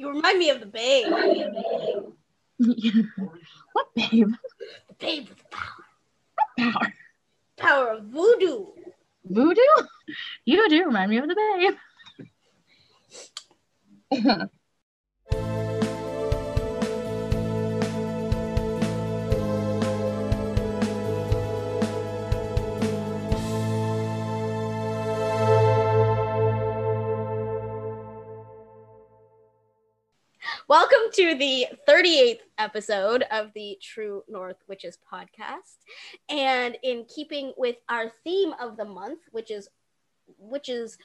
You remind me of the babe. what babe? The babe with the power. What power? Power of voodoo. Voodoo? You do remind me of the babe. Welcome to the 38th episode of the True North Witches podcast. And in keeping with our theme of the month, which is witches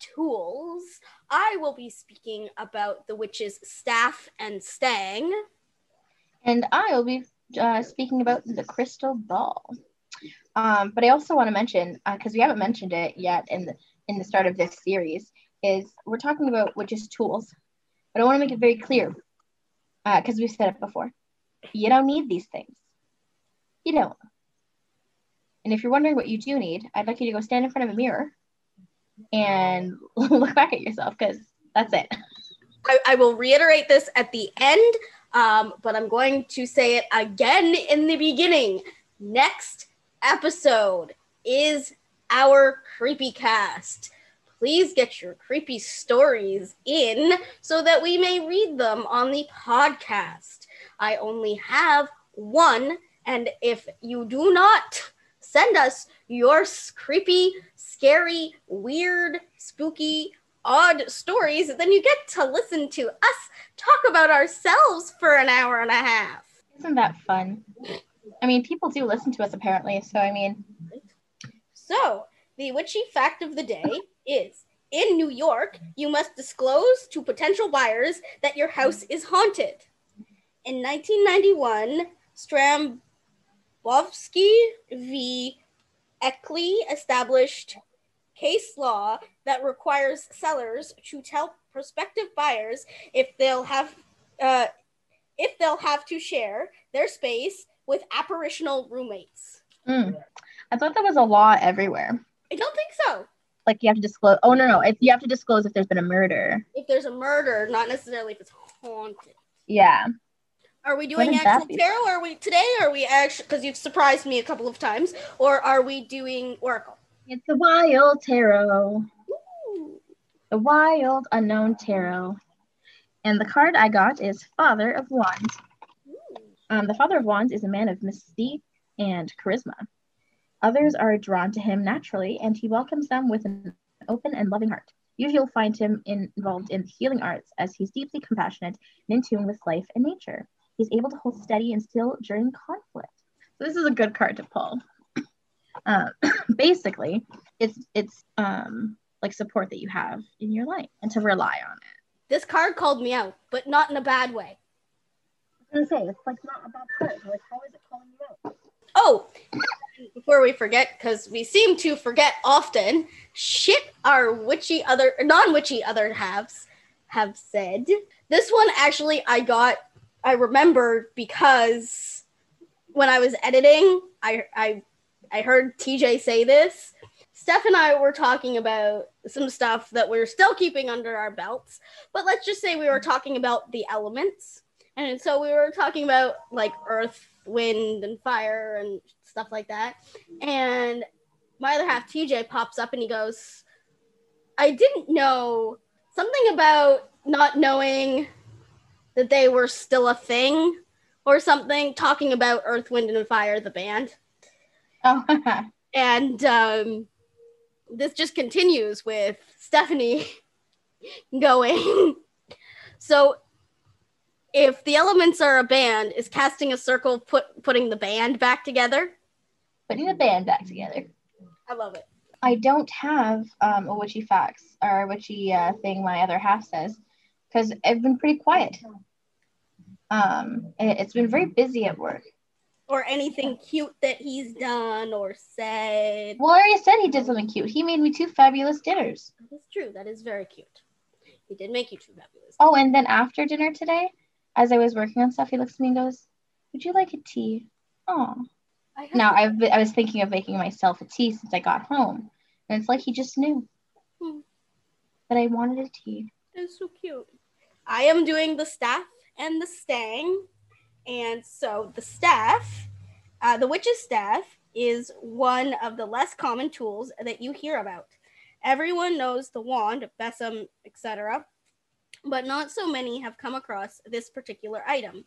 tools, I will be speaking about the witches staff and stang. and I will be uh, speaking about the crystal ball. Um, but I also want to mention, because we haven't mentioned it yet in the in the start of this series, is we're talking about witches' tools. But I want to make it very clear, because we've said it before. You don't need these things. You don't. And if you're wondering what you do need, I'd like you to go stand in front of a mirror and look back at yourself, because that's it. I, I will reiterate this at the end, um, but I'm going to say it again in the beginning. Next episode is our creepy cast. Please get your creepy stories in so that we may read them on the podcast. I only have one, and if you do not send us your creepy, scary, weird, spooky, odd stories, then you get to listen to us talk about ourselves for an hour and a half. Isn't that fun? I mean, people do listen to us apparently, so I mean, So, the witchy fact of the day is in New York, you must disclose to potential buyers that your house is haunted. In 1991, Stambovsky v. Ackley established case law that requires sellers to tell prospective buyers if they'll have uh, if they'll have to share their space with apparitional roommates. mm. I thought that was a law everywhere. I don't think so. Like you have to disclose. Oh no, no, if you have to disclose if there's been a murder. if there's a murder, not necessarily if it's haunted. Yeah. Are we doing actual tarot? Or are we today? Or are we actually because you've surprised me a couple of times? Or are we doing oracle? It's the wild tarot. Ooh. The wild unknown tarot. And the card I got is Father of Wands. Um, the Father of Wands is a man of mystique and charisma. Others are drawn to him naturally, and he welcomes them with an open and loving heart. Usually, you'll find him in, involved in healing arts as he's deeply compassionate and in tune with life and nature. He's able to hold steady and still during conflict. So this is a good card to pull. Uh, basically, it's it's um, like support that you have in your life and to rely on it. This card called me out, but not in a bad way. I was gonna say it's like not a bad card. Like how is it calling you out? Oh, before we forget, because we seem to forget often, shit our witchy other non-witchy other halves have said. This one actually I got I remembered because when I was editing, I I I heard TJ say this. Steph and I were talking about some stuff that we're still keeping under our belts, but let's just say we were talking about the elements. And so we were talking about like earth, wind, and fire and stuff like that. And my other half, TJ, pops up and he goes, I didn't know something about not knowing that they were still a thing or something, talking about Earth, Wind, and Fire, the band. Oh, And um, this just continues with Stephanie going. so if the elements are a band, is casting a circle put putting the band back together? Putting the band back together. I love it. I don't have um, a witchy facts or a witchy uh, thing my other half says because I've been pretty quiet. Um, it's been very busy at work. Or anything cute that he's done or said. Well, I already said he did something cute. He made me two fabulous dinners. That is true. That is very cute. He did make you two fabulous. Oh, and then after dinner today, as I was working on stuff, he looks at me and goes, "Would you like a tea?" Oh. Now I've been, I was thinking of making myself a tea since I got home, and it's like he just knew Hmm. that I wanted a tea. That's so cute. I am doing the staff and the stang. And so the staff, uh, the witch's staff, is one of the less common tools that you hear about. Everyone knows the wand, besom, etc., but not so many have come across this particular item.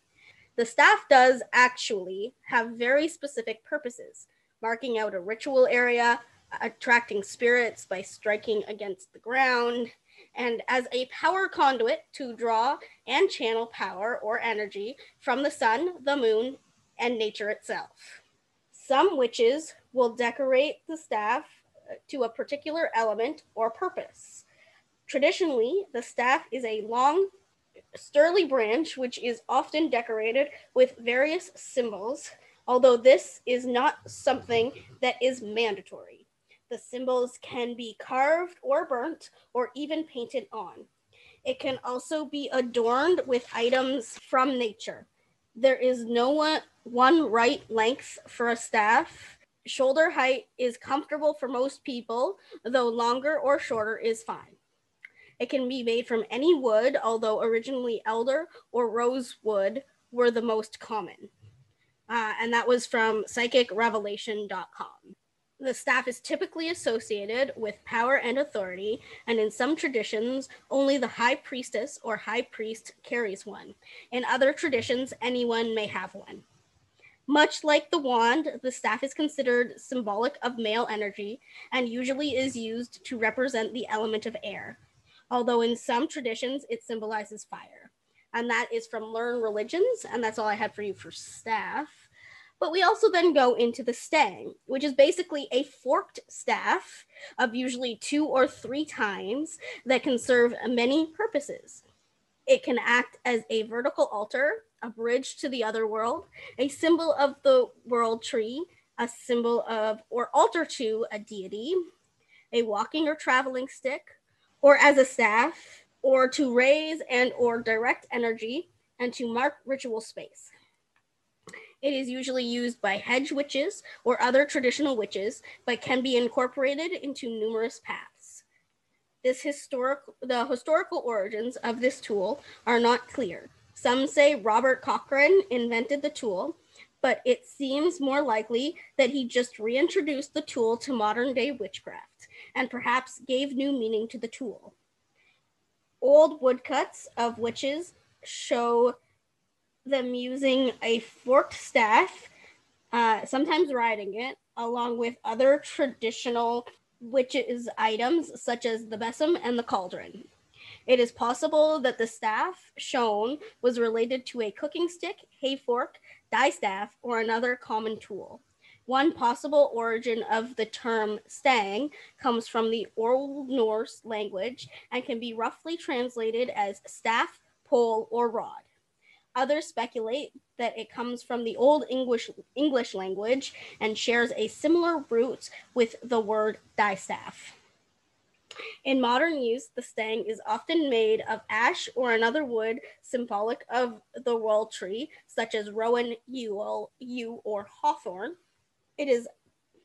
The staff does actually have very specific purposes, marking out a ritual area, attracting spirits by striking against the ground, and as a power conduit to draw and channel power or energy from the sun, the moon, and nature itself. Some witches will decorate the staff uh, to a particular element or purpose. Traditionally, the staff is a long, sturdy branch which is often decorated with various symbols, although this is not something that is mandatory. The symbols can be carved or burnt or even painted on. It can also be adorned with items from nature. There is no one, one right length for a staff. Shoulder height is comfortable for most people, though longer or shorter is fine. It can be made from any wood, although originally elder or rosewood were the most common. Uh, and that was from psychicrevelation.com. The staff is typically associated with power and authority, and in some traditions, only the high priestess or high priest carries one. In other traditions, anyone may have one. Much like the wand, the staff is considered symbolic of male energy and usually is used to represent the element of air, although in some traditions it symbolizes fire. And that is from Learn Religions, and that's all I had for you for staff. But we also then go into the stang, which is basically a forked staff of usually two or three tines that can serve many purposes. It can act as a vertical altar, a bridge to the other world, a symbol of the world tree, a symbol of or altar to a deity, a walking or traveling stick, or as a staff, or to raise and or direct energy and to mark ritual space. It is usually used by hedge witches or other traditional witches, but can be incorporated into numerous paths. This historic, the historical origins of this tool are not clear. Some say Robert Cochrane invented the tool, but it seems more likely that he just reintroduced the tool to modern day witchcraft and perhaps gave new meaning to the tool. Old woodcuts of witches show them using a forked staff, uh, sometimes riding it, along with other traditional witches' items such as the besom and the cauldron. It is possible that the staff shown was related to a cooking stick, hay fork, distaff, or another common tool. One possible origin of the term stang comes from the Old Norse language and can be roughly translated as staff, pole, or rod. Others speculate that it comes from the Old English English language and shares a similar root with the word distaff. In modern use, the stang is often made of ash or another wood symbolic of the world tree, such as rowan, yew, yew or hawthorn. It is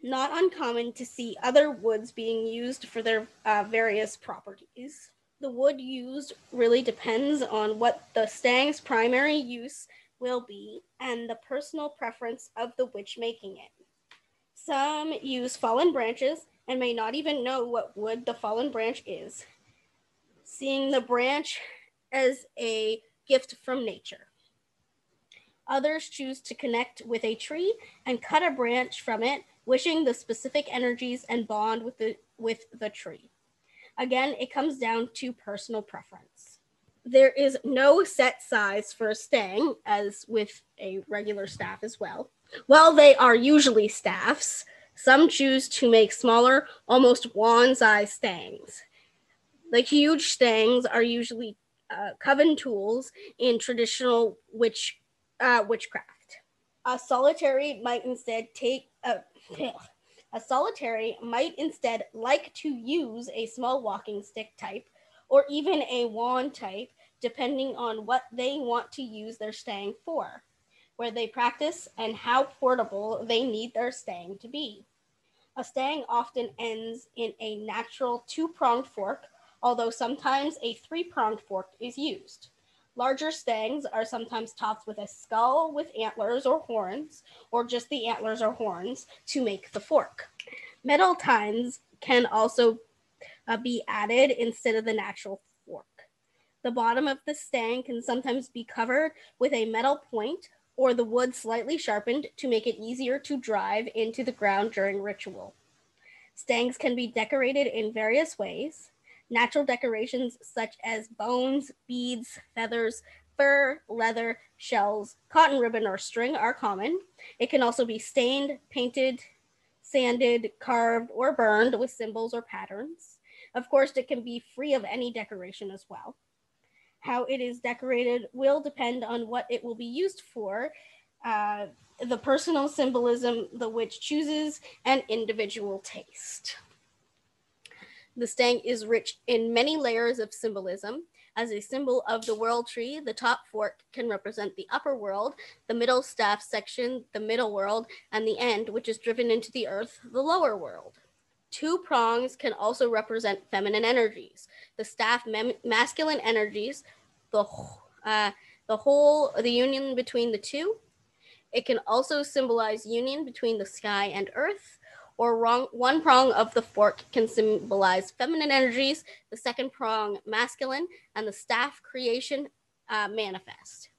not uncommon to see other woods being used for their uh, various properties the wood used really depends on what the stang's primary use will be and the personal preference of the witch making it. Some use fallen branches and may not even know what wood the fallen branch is, seeing the branch as a gift from nature. Others choose to connect with a tree and cut a branch from it, wishing the specific energies and bond with the, with the tree. Again, it comes down to personal preference. There is no set size for a stang, as with a regular staff as well. While they are usually staffs, some choose to make smaller, almost wand sized stangs. The huge stangs are usually uh, coven tools in traditional witch uh, witchcraft. A solitary might instead take a a solitary might instead like to use a small walking stick type or even a wand type, depending on what they want to use their stang for, where they practice, and how portable they need their stang to be. A stang often ends in a natural two pronged fork, although sometimes a three pronged fork is used. Larger stangs are sometimes topped with a skull with antlers or horns, or just the antlers or horns to make the fork. Metal tines can also uh, be added instead of the natural fork. The bottom of the stang can sometimes be covered with a metal point or the wood slightly sharpened to make it easier to drive into the ground during ritual. Stangs can be decorated in various ways. Natural decorations such as bones, beads, feathers, fur, leather, shells, cotton ribbon, or string are common. It can also be stained, painted, sanded, carved, or burned with symbols or patterns. Of course, it can be free of any decoration as well. How it is decorated will depend on what it will be used for, uh, the personal symbolism the witch chooses, and individual taste. The stang is rich in many layers of symbolism. As a symbol of the world tree, the top fork can represent the upper world, the middle staff section, the middle world, and the end, which is driven into the earth, the lower world. Two prongs can also represent feminine energies. The staff masculine energies, the uh, the whole, the union between the two. It can also symbolize union between the sky and earth or wrong, one prong of the fork can symbolize feminine energies, the second prong masculine, and the staff creation uh, manifest.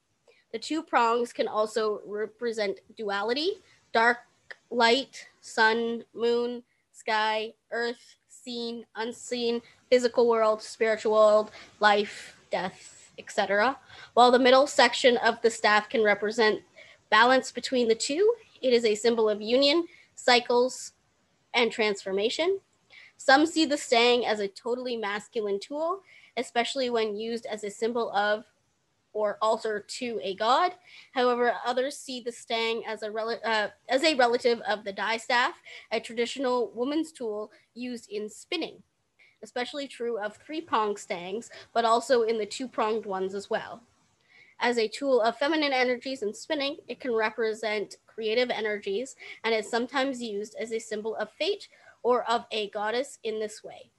The two prongs can also represent duality, dark, light, sun, moon, sky, earth, seen, unseen, physical world, spiritual world, life, death, etc. While the middle section of the staff can represent balance between the two, it is a symbol of union, cycles, and transformation. Some see the stang as a totally masculine tool, especially when used as a symbol of or altar to a god. However, others see the stang as a, rel- uh, as a relative of the dye distaff, a traditional woman's tool used in spinning, especially true of three pronged stangs, but also in the two pronged ones as well. As a tool of feminine energies in spinning, it can represent creative energies and is sometimes used as a symbol of fate or of a goddess in this way.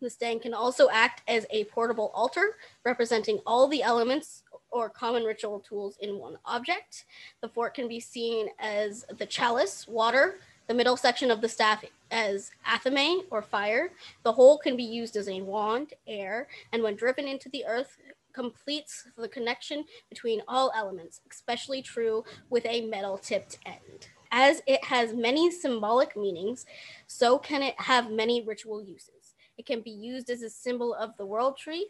The stang can also act as a portable altar, representing all the elements or common ritual tools in one object. The fork can be seen as the chalice, water, the middle section of the staff as athame or fire. The whole can be used as a wand, air, and when driven into the earth, completes the connection between all elements, especially true with a metal tipped end. As it has many symbolic meanings, so can it have many ritual uses. It can be used as a symbol of the world tree,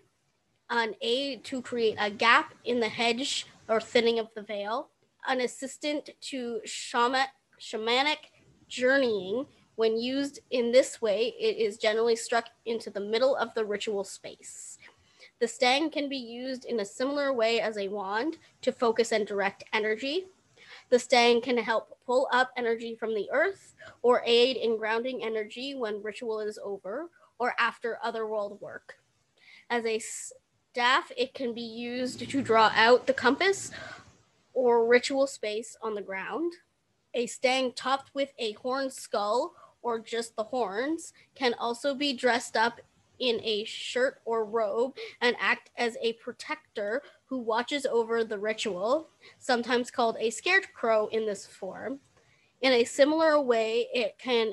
an aid to create a gap in the hedge or thinning of the veil, an assistant to shama- shamanic journeying. When used in this way, it is generally struck into the middle of the ritual space. The stang can be used in a similar way as a wand to focus and direct energy. The stang can help pull up energy from the earth or aid in grounding energy when ritual is over or after otherworld work. As a staff, it can be used to draw out the compass or ritual space on the ground. A stang topped with a horn skull or just the horns can also be dressed up in a shirt or robe and act as a protector who watches over the ritual, sometimes called a scarecrow in this form. In a similar way, it can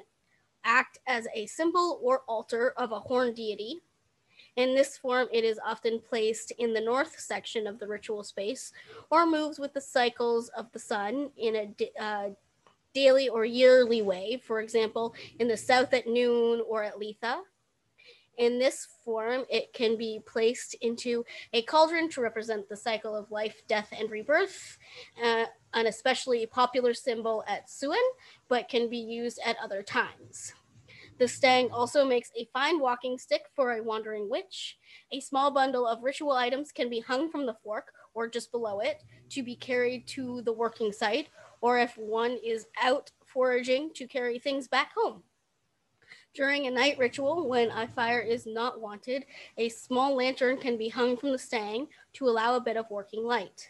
act as a symbol or altar of a horn deity. In this form, it is often placed in the north section of the ritual space or moves with the cycles of the sun in a uh, daily or yearly way, for example, in the south at noon or at Litha. In this form, it can be placed into a cauldron to represent the cycle of life, death, and rebirth, uh, an especially popular symbol at Samhain, but can be used at other times. The stang also makes a fine walking stick for a wandering witch. A small bundle of ritual items can be hung from the fork or just below it to be carried to the working site, or if one is out foraging, to carry things back home. During a night ritual, when a fire is not wanted, a small lantern can be hung from the stang to allow a bit of working light.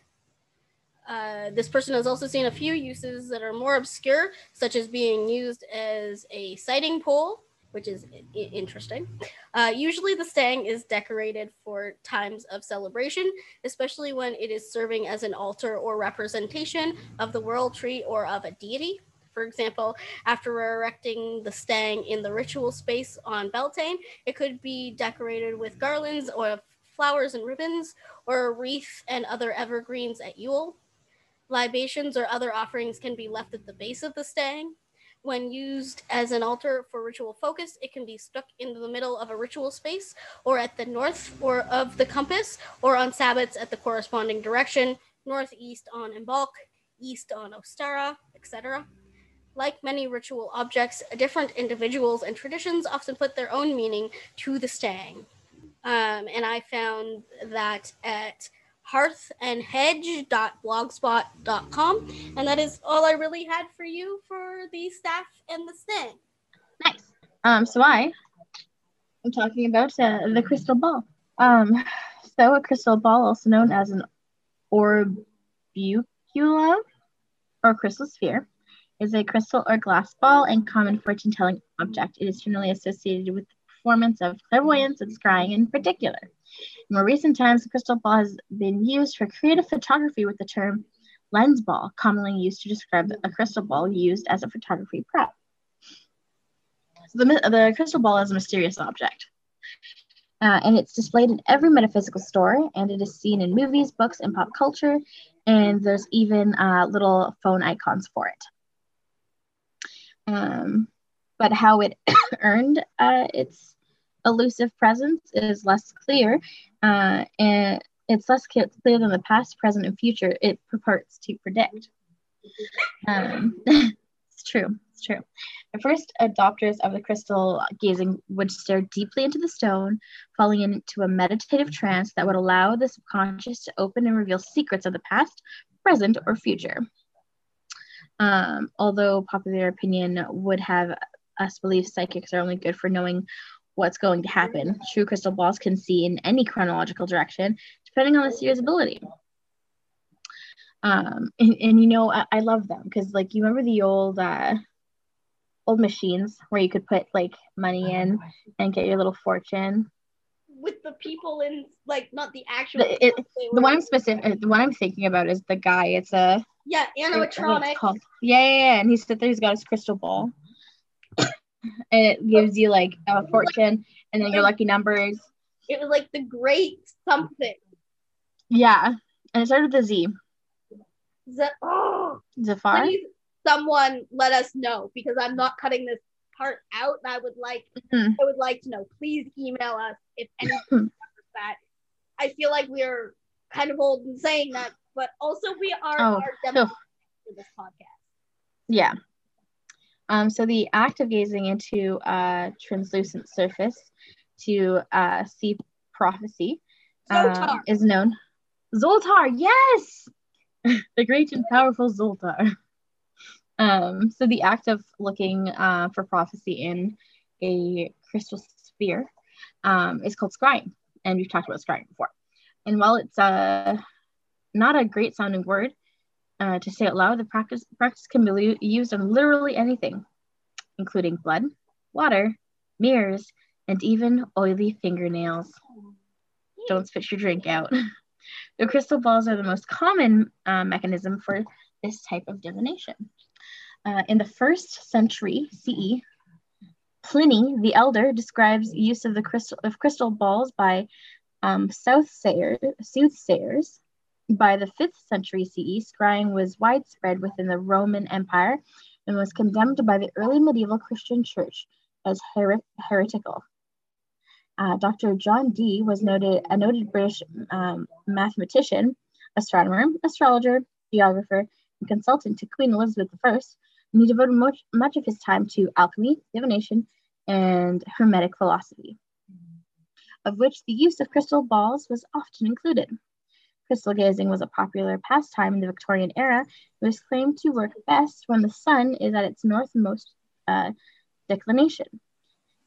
Uh, this person has also seen a few uses that are more obscure, such as being used as a sighting pole which is I- interesting. Uh, usually, the stang is decorated for times of celebration, especially when it is serving as an altar or representation of the world tree or of a deity. For example, after erecting the stang in the ritual space on Beltane, it could be decorated with garlands or flowers and ribbons, or a wreath and other evergreens at Yule. Libations or other offerings can be left at the base of the stang. When used as an altar for ritual focus, it can be stuck in the middle of a ritual space, or at the north or of the compass, or on sabbats at the corresponding direction, northeast on Imbolc, east on Ostara, etc. Like many ritual objects, different individuals and traditions often put their own meaning to the stang. Um, and I found that at hearthandhedge.blogspot.com. And that is all I really had for you for the staff and the stang. Nice. Um, so I am talking about uh, the crystal ball. Um, so a crystal ball, also known as an orbicula or crystal sphere, is a crystal or glass ball and common fortune-telling object. It is generally associated with the performance of clairvoyance and scrying in particular. In more recent times, the crystal ball has been used for creative photography with the term lens ball, commonly used to describe a crystal ball used as a photography prop. So the, the crystal ball is a mysterious object. Uh, and it's displayed in every metaphysical store, and it is seen in movies, books, and pop culture. And there's even uh, little phone icons for it. Um, but how it earned uh, its elusive presence is less clear, uh, and it's less clear than the past, present, and future it purports to predict. Um, it's true. It's true. The first adopters of the crystal gazing would stare deeply into the stone, falling into a meditative trance that would allow the subconscious to open and reveal secrets of the past, present, or future. Um, although popular opinion would have us believe psychics are only good for knowing what's going to happen, true crystal balls can see in any chronological direction, depending on the seer's ability. Um, and, and you know, I, I love them because, like, you remember the old uh, old machines where you could put like money in and get your little fortune. With the people in, like, not the actual. The, it, the one I'm specific, the one I'm thinking about is the guy. It's a yeah, I don't know what it's animatronic. called. Yeah, yeah, yeah. And he's sit there. He's got his crystal ball, and it gives you like a fortune, and then your lucky numbers. It was like the great something. Yeah, and it started with a Z. Z- oh, Zafar. please, someone let us know because I'm not cutting this part out. I would like, Mhm. I would like to know. Please email us if anyone remembers that. I feel like we're kind of old in saying that, but also we are Oh, our demographic for this podcast. Yeah. Um, so the act of gazing into a translucent surface to uh, see prophecy uh, is known. Zoltar, yes, the great and powerful Zoltar. Um, so the act of looking uh, for prophecy in a crystal sphere um, is called scrying, and we've talked about scrying before. And while it's uh, not a great sounding word, uh, to say it loud, the practice practice can be used on literally anything, including blood, water, mirrors, and even oily fingernails. Don't spit your drink out. the crystal balls are the most common uh, mechanism for this type of divination. Uh, in the first century CE, Pliny the Elder describes use of the crystal of crystal balls by um, soothsayers, by the 5th century CE, scrying was widespread within the Roman Empire and was condemned by the early medieval Christian church as her- heretical. Uh, Dr. John Dee was noted a noted British um, mathematician, astronomer, astrologer, geographer, and consultant to Queen Elizabeth I, and he devoted much, much of his time to alchemy, divination, and hermetic philosophy, of which the use of crystal balls was often included. Crystal gazing was a popular pastime in the Victorian era. It was claimed to work best when the sun is at its northmost uh, declination.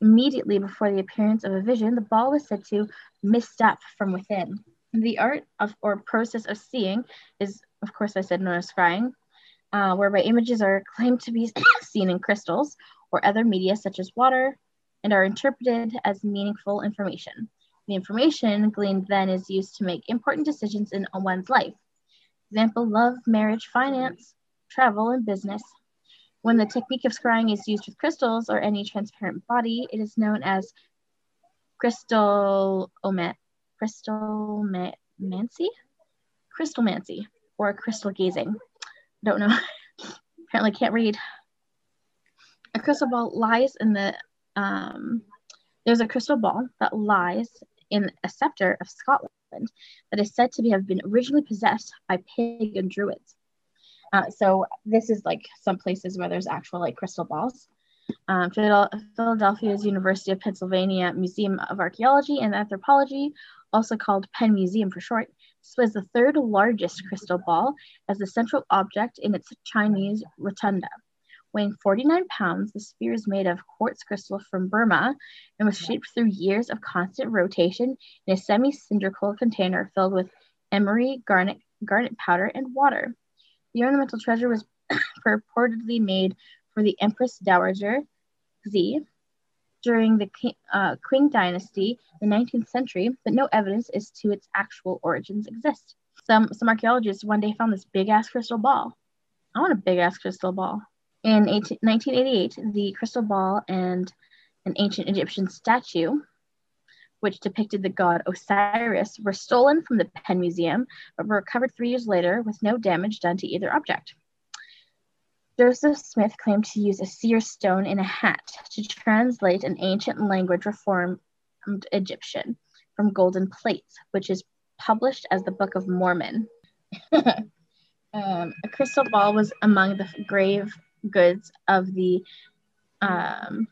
Immediately before the appearance of a vision, the ball was said to mist up from within. The art of or process of seeing is, of course, I said known as scrying, uh, whereby images are claimed to be seen in crystals or other media such as water and are interpreted as meaningful information. The information gleaned then is used to make important decisions in one's life. Example love, marriage, finance, travel, and business. When the technique of scrying is used with crystals or any transparent body, it is known as crystal crystal mancy, crystal mancy, or crystal gazing. Don't know. Apparently, can't read. A crystal ball lies in the um, there's a crystal ball that lies in a scepter of Scotland that is said to have been originally possessed by pagan druids. Uh, so this is like some places where there's actual like crystal balls. Um, Philadelphia's University of Pennsylvania Museum of Archaeology and Anthropology, also called Penn Museum for short, displays the third largest crystal ball as the central object in its Chinese rotunda. Weighing 49 pounds, the sphere is made of quartz crystal from Burma and was shaped through years of constant rotation in a semi cylindrical container filled with emery, garnet, garnet powder, and water. The ornamental treasure was purportedly made for the Empress Dowager Xi during the uh, Qing dynasty the 19th century, but no evidence as to its actual origins exist. Some, some archaeologists one day found this big ass crystal ball. I want a big ass crystal ball. In 18, 1988, the crystal ball and an ancient Egyptian statue, which depicted the god Osiris, were stolen from the Penn Museum, but were recovered three years later with no damage done to either object. Joseph Smith claimed to use a seer stone in a hat to translate an ancient language reformed Egyptian from golden plates, which is published as the Book of Mormon. um, a crystal ball was among the grave goods of the um,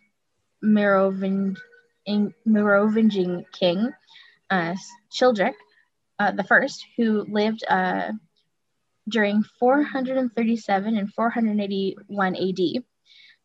Merovingian, king uh, Childeric uh, the first, who lived uh, during 437 and 481 AD.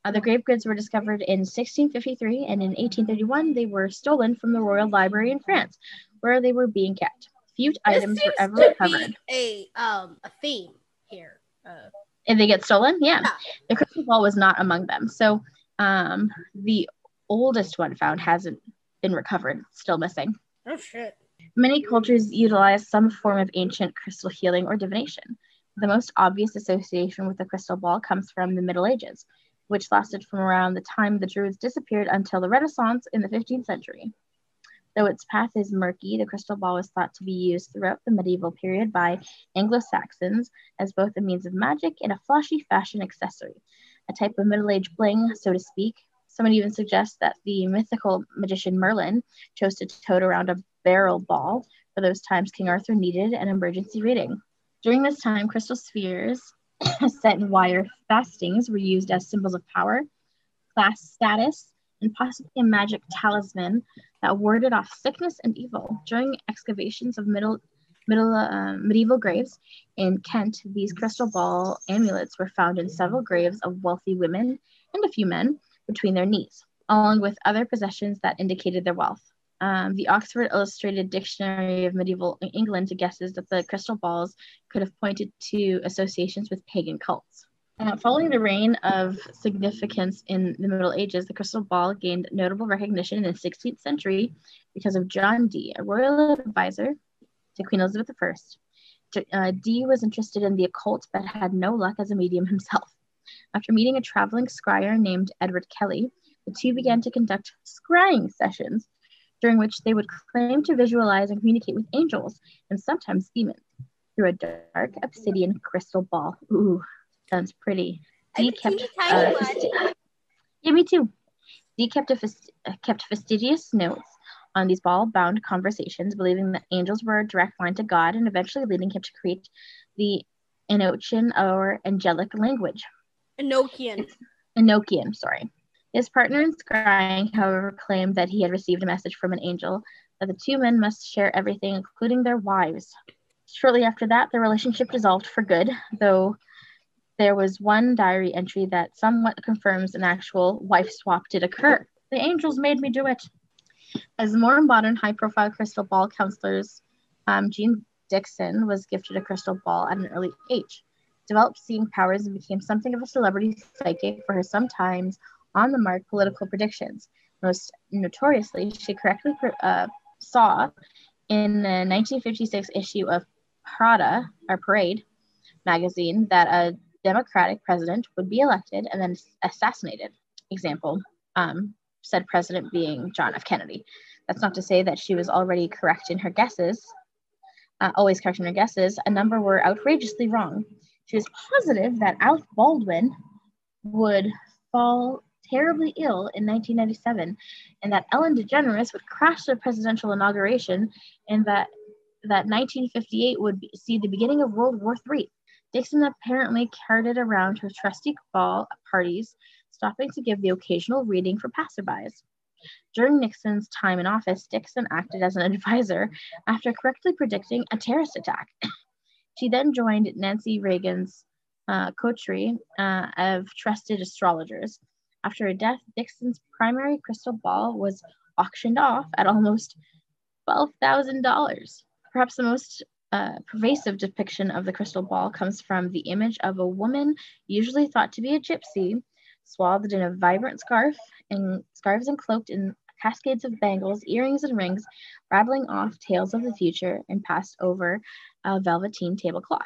Uh, the grave goods were discovered in 1653, and in 1831 they were stolen from the Royal Library in France, where they were being kept. Few this items were ever recovered. a um a theme here. Uh, and they get stolen? Yeah. yeah. The crystal ball was not among them. So um, the oldest one found hasn't been recovered, still missing. Oh, shit. Many cultures utilize some form of ancient crystal healing or divination. The most obvious association with the crystal ball comes from the Middle Ages, which lasted from around the time the Druids disappeared until the Renaissance in the 15th century. Though its path is murky, the crystal ball was thought to be used throughout the medieval period by Anglo Saxons as both a means of magic and a flashy fashion accessory, a type of middle age bling, so to speak. Someone even suggests that the mythical magician Merlin chose to tote around a beryl ball for those times King Arthur needed an emergency reading. During this time, crystal spheres set in wire fastings were used as symbols of power, class status, and possibly a magic talisman that warded off sickness and evil. During excavations of middle, middle uh, medieval graves in Kent, these crystal ball amulets were found in several graves of wealthy women and a few men between their knees, along with other possessions that indicated their wealth. Um, the Oxford Illustrated Dictionary of Medieval England guesses that the crystal balls could have pointed to associations with pagan cults. Uh, following the reign of significance in the Middle Ages, the crystal ball gained notable recognition in the 16th century because of John Dee, a royal advisor to Queen Elizabeth I. Uh, Dee was interested in the occult but had no luck as a medium himself. After meeting a traveling scryer named Edward Kelly, the two began to conduct scrying sessions, during which they would claim to visualize and communicate with angels and sometimes demons through a dark obsidian crystal ball. Ooh, Sounds pretty. Dee kept. Uh, fasti- yeah, me too. Dee kept, a fast- kept fastidious notes on these ball-bound conversations, believing that angels were a direct line to God, and eventually leading him to create the Enochian or angelic language. Enochian. Enochian, sorry. His partner in scrying, however, claimed that he had received a message from an angel that the two men must share everything, including their wives. Shortly after that, their relationship dissolved for good, though there was one diary entry that somewhat confirms an actual wife swap did occur. The angels made me do it. As more modern high profile crystal ball counselors, um, Jeane Dixon was gifted a crystal ball at an early age, developed seeing powers, and became something of a celebrity psychic for her sometimes on the mark political predictions. Most notoriously, she correctly uh, saw in the 1956 issue of Prada or Parade magazine that a Democratic president would be elected and then assassinated. Example, um, said president being John F. Kennedy. That's not to say that she was already correct in her guesses, uh, always correct in her guesses. A number were outrageously wrong. She was positive that Alec Baldwin would fall terribly ill in 1997 and that Ellen DeGeneres would crash the presidential inauguration and that that 1958 would be, see the beginning of World War III. Dixon apparently carried it around to trusty ball parties, stopping to give the occasional reading for passerbys. During Nixon's time in office, Dixon acted as an advisor after correctly predicting a terrorist attack. she then joined Nancy Reagan's uh, coterie uh, of trusted astrologers. After her death, Dixon's primary crystal ball was auctioned off at almost $12,000. Perhaps the most uh, pervasive depiction of the crystal ball comes from the image of a woman, usually thought to be a gypsy, swathed in a vibrant scarf and scarves and cloaked in cascades of bangles, earrings, and rings, rattling off tales of the future and passed over a velveteen tablecloth.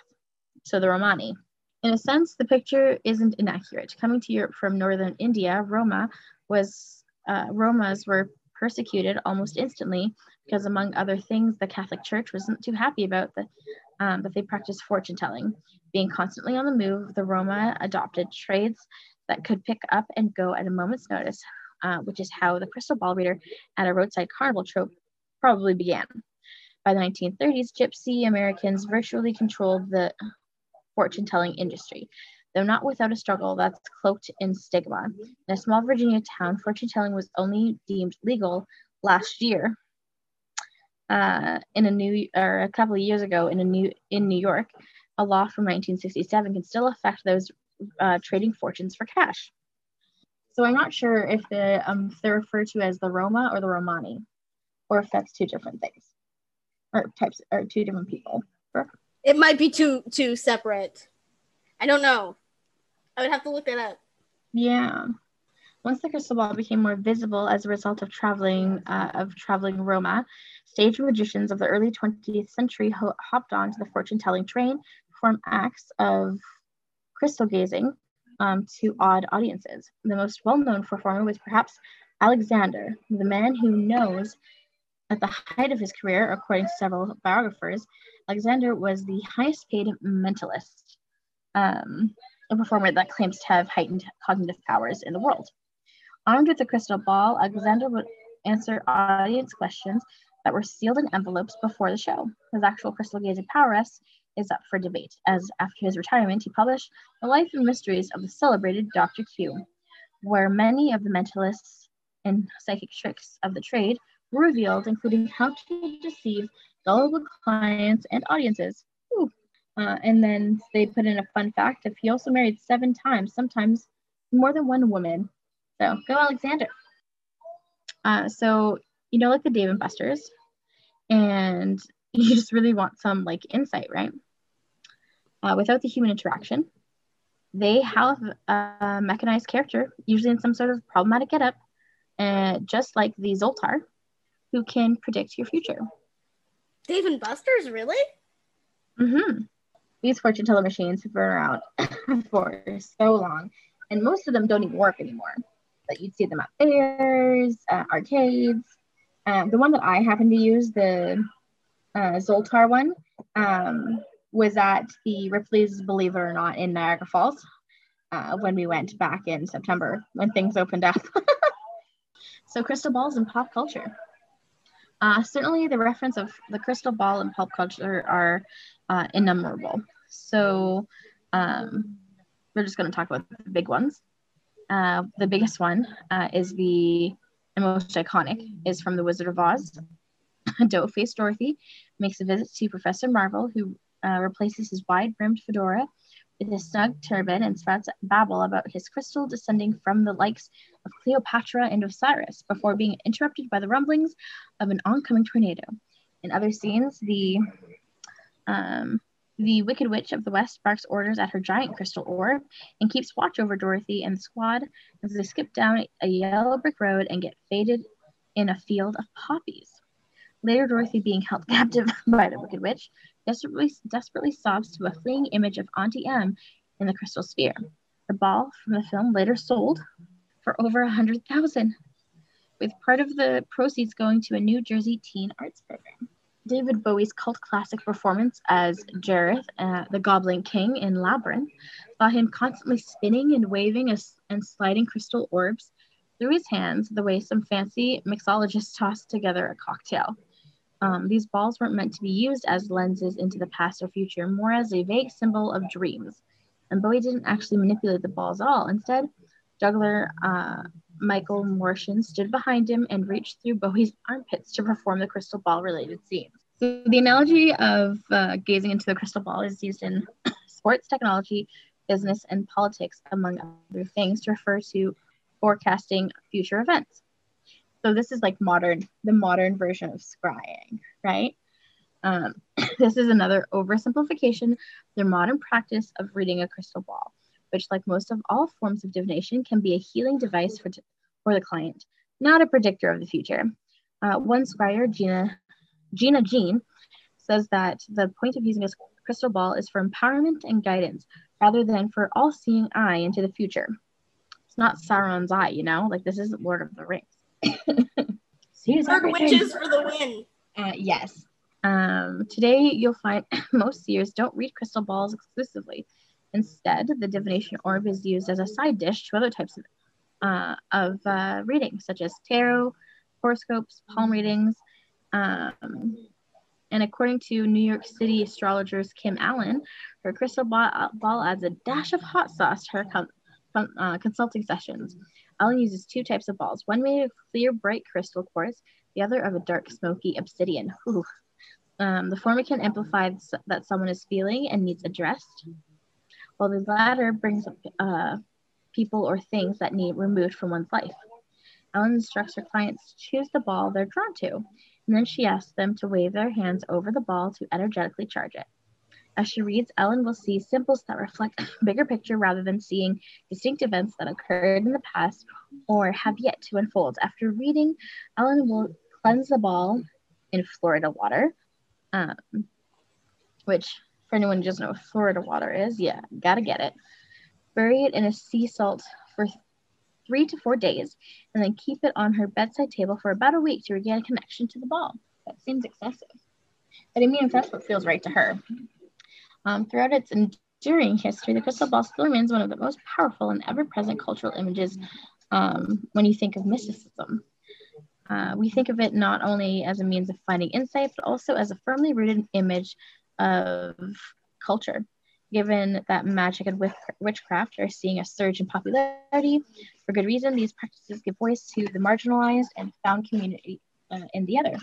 So the Romani. In a sense, the picture isn't inaccurate. Coming to Europe from northern India, Roma was uh, Romas were persecuted almost instantly because, among other things, the Catholic Church wasn't too happy about the, um, that they practiced fortune telling. Being constantly on the move, the Roma adopted trades that could pick up and go at a moment's notice, uh, which is how the crystal ball reader at a roadside carnival trope probably began. By the 1930s, Gypsy Americans virtually controlled the fortune telling industry, though not without a struggle that's cloaked in stigma. In a small Virginia town, fortune telling was only deemed legal last year uh, in a new or a couple of years ago in a new in New York, a law from 1967 can still affect those uh, trading fortunes for cash. So I'm not sure if, the, um, if they're referred to as the Roma or the Romani, or if that's two different things, or types, or two different people. It might be two two separate. I don't know. I would have to look that up. Yeah. Once the crystal ball became more visible as a result of traveling uh, of traveling Roma, stage magicians of the early 20th century ho- hopped onto the fortune-telling train, perform acts of crystal gazing um, to odd audiences. The most well-known performer was perhaps Alexander, the man who knows at the height of his career, according to several biographers, Alexander was the highest paid mentalist, um, a performer that claims to have heightened cognitive powers in the world. Armed with a crystal ball, Alexander would answer audience questions that were sealed in envelopes before the show. His actual crystal gazing prowess is up for debate, as after his retirement, he published The Life and Mysteries of the Celebrated Dr. Q, where many of the mentalists and psychic tricks of the trade were revealed, including how to deceive gullible clients and audiences. Uh, and then they put in a fun fact if he also married seven times, sometimes more than one woman. So go Alexander. Uh, so you know, like the Dave and Buster's, and you just really want some like insight, right? Uh, without the human interaction, they have a mechanized character, usually in some sort of problematic getup, uh, just like the Zoltar, who can predict your future. Dave and Buster's, really? Mm-hmm. These fortune teller machines have been around for so long, and most of them don't even work anymore But you'd see them at fairs, uh, arcades. Um, the one that I happen to use, the uh, Zoltar one, um, was at the Ripley's Believe It or Not in Niagara Falls uh, when we went back in September when things opened up. so, crystal balls in pop culture. Uh, certainly, the reference of the crystal ball and pop culture are uh, innumerable. So, um, we're just going to talk about the big ones. Uh, the biggest one uh, is the most iconic is from The Wizard of Oz. Doe-faced Dorothy makes a visit to Professor Marvel, who uh, replaces his wide-brimmed fedora with his snug turban and spouts babble about his crystal descending from the likes of Cleopatra and Osiris before being interrupted by the rumblings of an oncoming tornado. In other scenes, the um, The Wicked Witch of the West barks orders at her giant crystal orb and keeps watch over Dorothy and the squad as they skip down a yellow brick road and get faded in a field of poppies. Later, Dorothy, being held captive by the Wicked Witch, desperately, desperately sobs to a fleeing image of Auntie M in the crystal sphere. The ball from the film later sold for over a hundred thousand, with part of the proceeds going to a New Jersey teen arts program. David Bowie's cult classic performance as Jareth, uh, the Goblin King in Labyrinth, saw him constantly spinning and waving a, and sliding crystal orbs through his hands the way some fancy mixologists toss together a cocktail. Um, these balls weren't meant to be used as lenses into the past or future, more as a vague symbol of dreams. And Bowie didn't actually manipulate the balls at all. Instead, juggler uh, Michael Moschen stood behind him and reached through Bowie's armpits to perform the crystal ball related scenes. So the analogy of uh, gazing into the crystal ball is used in sports technology, business, and politics, among other things, to refer to forecasting future events. So this is like modern, the modern version of scrying, right? Um, this is another oversimplification, the modern practice of reading a crystal ball, which, like most of all forms of divination, can be a healing device for, for the client, not a predictor of the future. Uh, one scryer, Gina, Gina Jean, says that the point of using a crystal ball is for empowerment and guidance rather than for all seeing eye into the future. It's not Sauron's eye, you know, like this isn't Lord of the Rings. Dark witches for the win. Uh, yes. Um, today, you'll find most seers don't read crystal balls exclusively. Instead, the divination orb is used as a side dish to other types of, uh, of uh, readings, such as tarot, horoscopes, palm readings. Um, and according to New York City astrologers Kim Allen, her crystal ball, adds a dash of hot sauce to her con- uh, consulting sessions. Allen uses two types of balls, one made of clear, bright crystal quartz, the other of a dark, smoky obsidian. Um, the former can amplify that someone is feeling and needs addressed, while the latter brings up uh, people or things that need removed from one's life. Ellen instructs her clients to choose the ball they're drawn to, and then she asks them to wave their hands over the ball to energetically charge it. As she reads, Ellen will see symbols that reflect a bigger picture rather than seeing distinct events that occurred in the past or have yet to unfold. After reading, Ellen will cleanse the ball in Florida water, um, which for anyone who doesn't know what Florida water is, yeah, gotta get it. Bury it in a sea salt for three to four days, and then keep it on her bedside table for about a week to regain a connection to the ball. That seems excessive. But I mean, if that's what feels right to her. Um, throughout its enduring history, the crystal ball still remains one of the most powerful and ever present cultural images um, when you think of mysticism. Uh, we think of it not only as a means of finding insight, but also as a firmly rooted image of culture. Given that magic and witchcraft are seeing a surge in popularity, for good reason, these practices give voice to the marginalized and found community uh, in the other.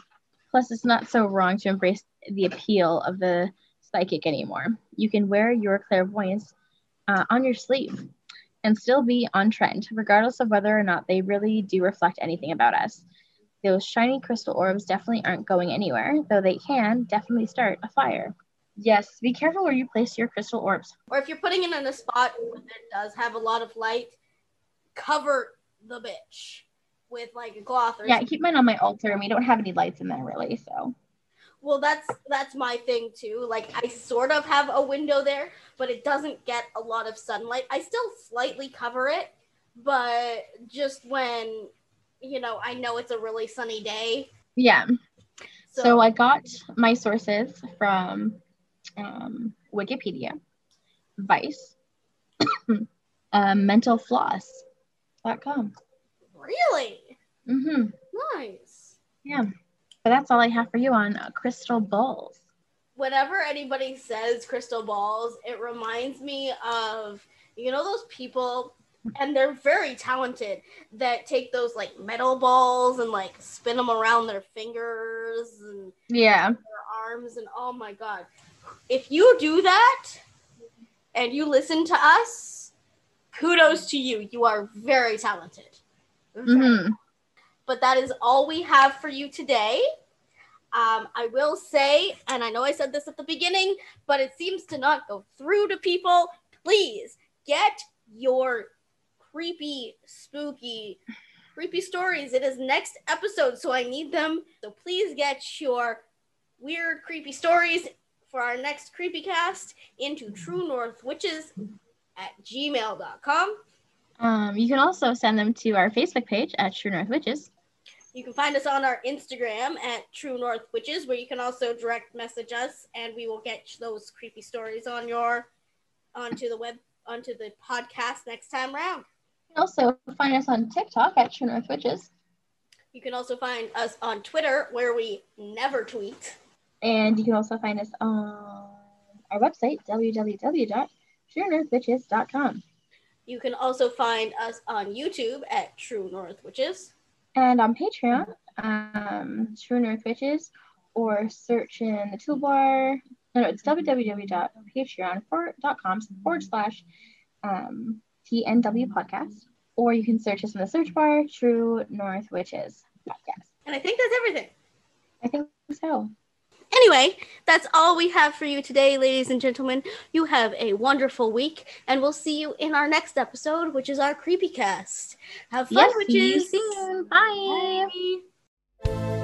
Plus, it's not so wrong to embrace the appeal of the psychic anymore. You can wear your clairvoyance uh, on your sleeve and still be on trend, regardless of whether or not they really do reflect anything about us. Those shiny crystal orbs definitely aren't going anywhere, though they can definitely start a fire. Yes, be careful where you place your crystal orbs. Or if you're putting it in a spot that does have a lot of light, cover the bitch with like a cloth or Yeah, something. I keep mine on my altar and we don't have any lights in there really, so well that's that's my thing too like i sort of have a window there but it doesn't get a lot of sunlight i still slightly cover it but just when you know i know it's a really sunny day. Yeah. So, so i got my sources from um, wikipedia vice um, mentalfloss.com really? Mm-hmm. Nice. Yeah. But that's all I have for you on uh, crystal balls. Whenever anybody says crystal balls, it reminds me of you know those people and they're very talented that take those like metal balls and like spin them around their fingers and yeah their arms and oh my god if you do that and you listen to us kudos to you you are very talented very mm-hmm. but that is all we have for you today. Um, I will say, and I know I said this at the beginning, but it seems to not go through to people. Please get your creepy, spooky, creepy stories. It is next episode, so I need them. So please get your weird, creepy stories for our next creepy cast into True North Witches at gmail.com. Um, you can also send them to our Facebook page at True North Witches. You can find us on our Instagram at True North Witches, where you can also direct message us, and we will get those creepy stories on your onto the web onto the podcast next time round. You can also find us on TikTok at True North Witches. You can also find us on Twitter, where we never tweet. And you can also find us on our website, www.truenorthwitches.com. You can also find us on YouTube at True North Witches. And on Patreon, um, True North Witches, or search in the toolbar. No, no it's www.patreon.com forward slash um, TNW podcast. Or you can search us in the search bar, True North Witches podcast. And I think that's everything. I think so. Anyway, that's all we have for you today, ladies and gentlemen. You have a wonderful week, and we'll see you in our next episode, which is our creepy cast. Have fun, Yes, witches. see you soon. Bye. Bye.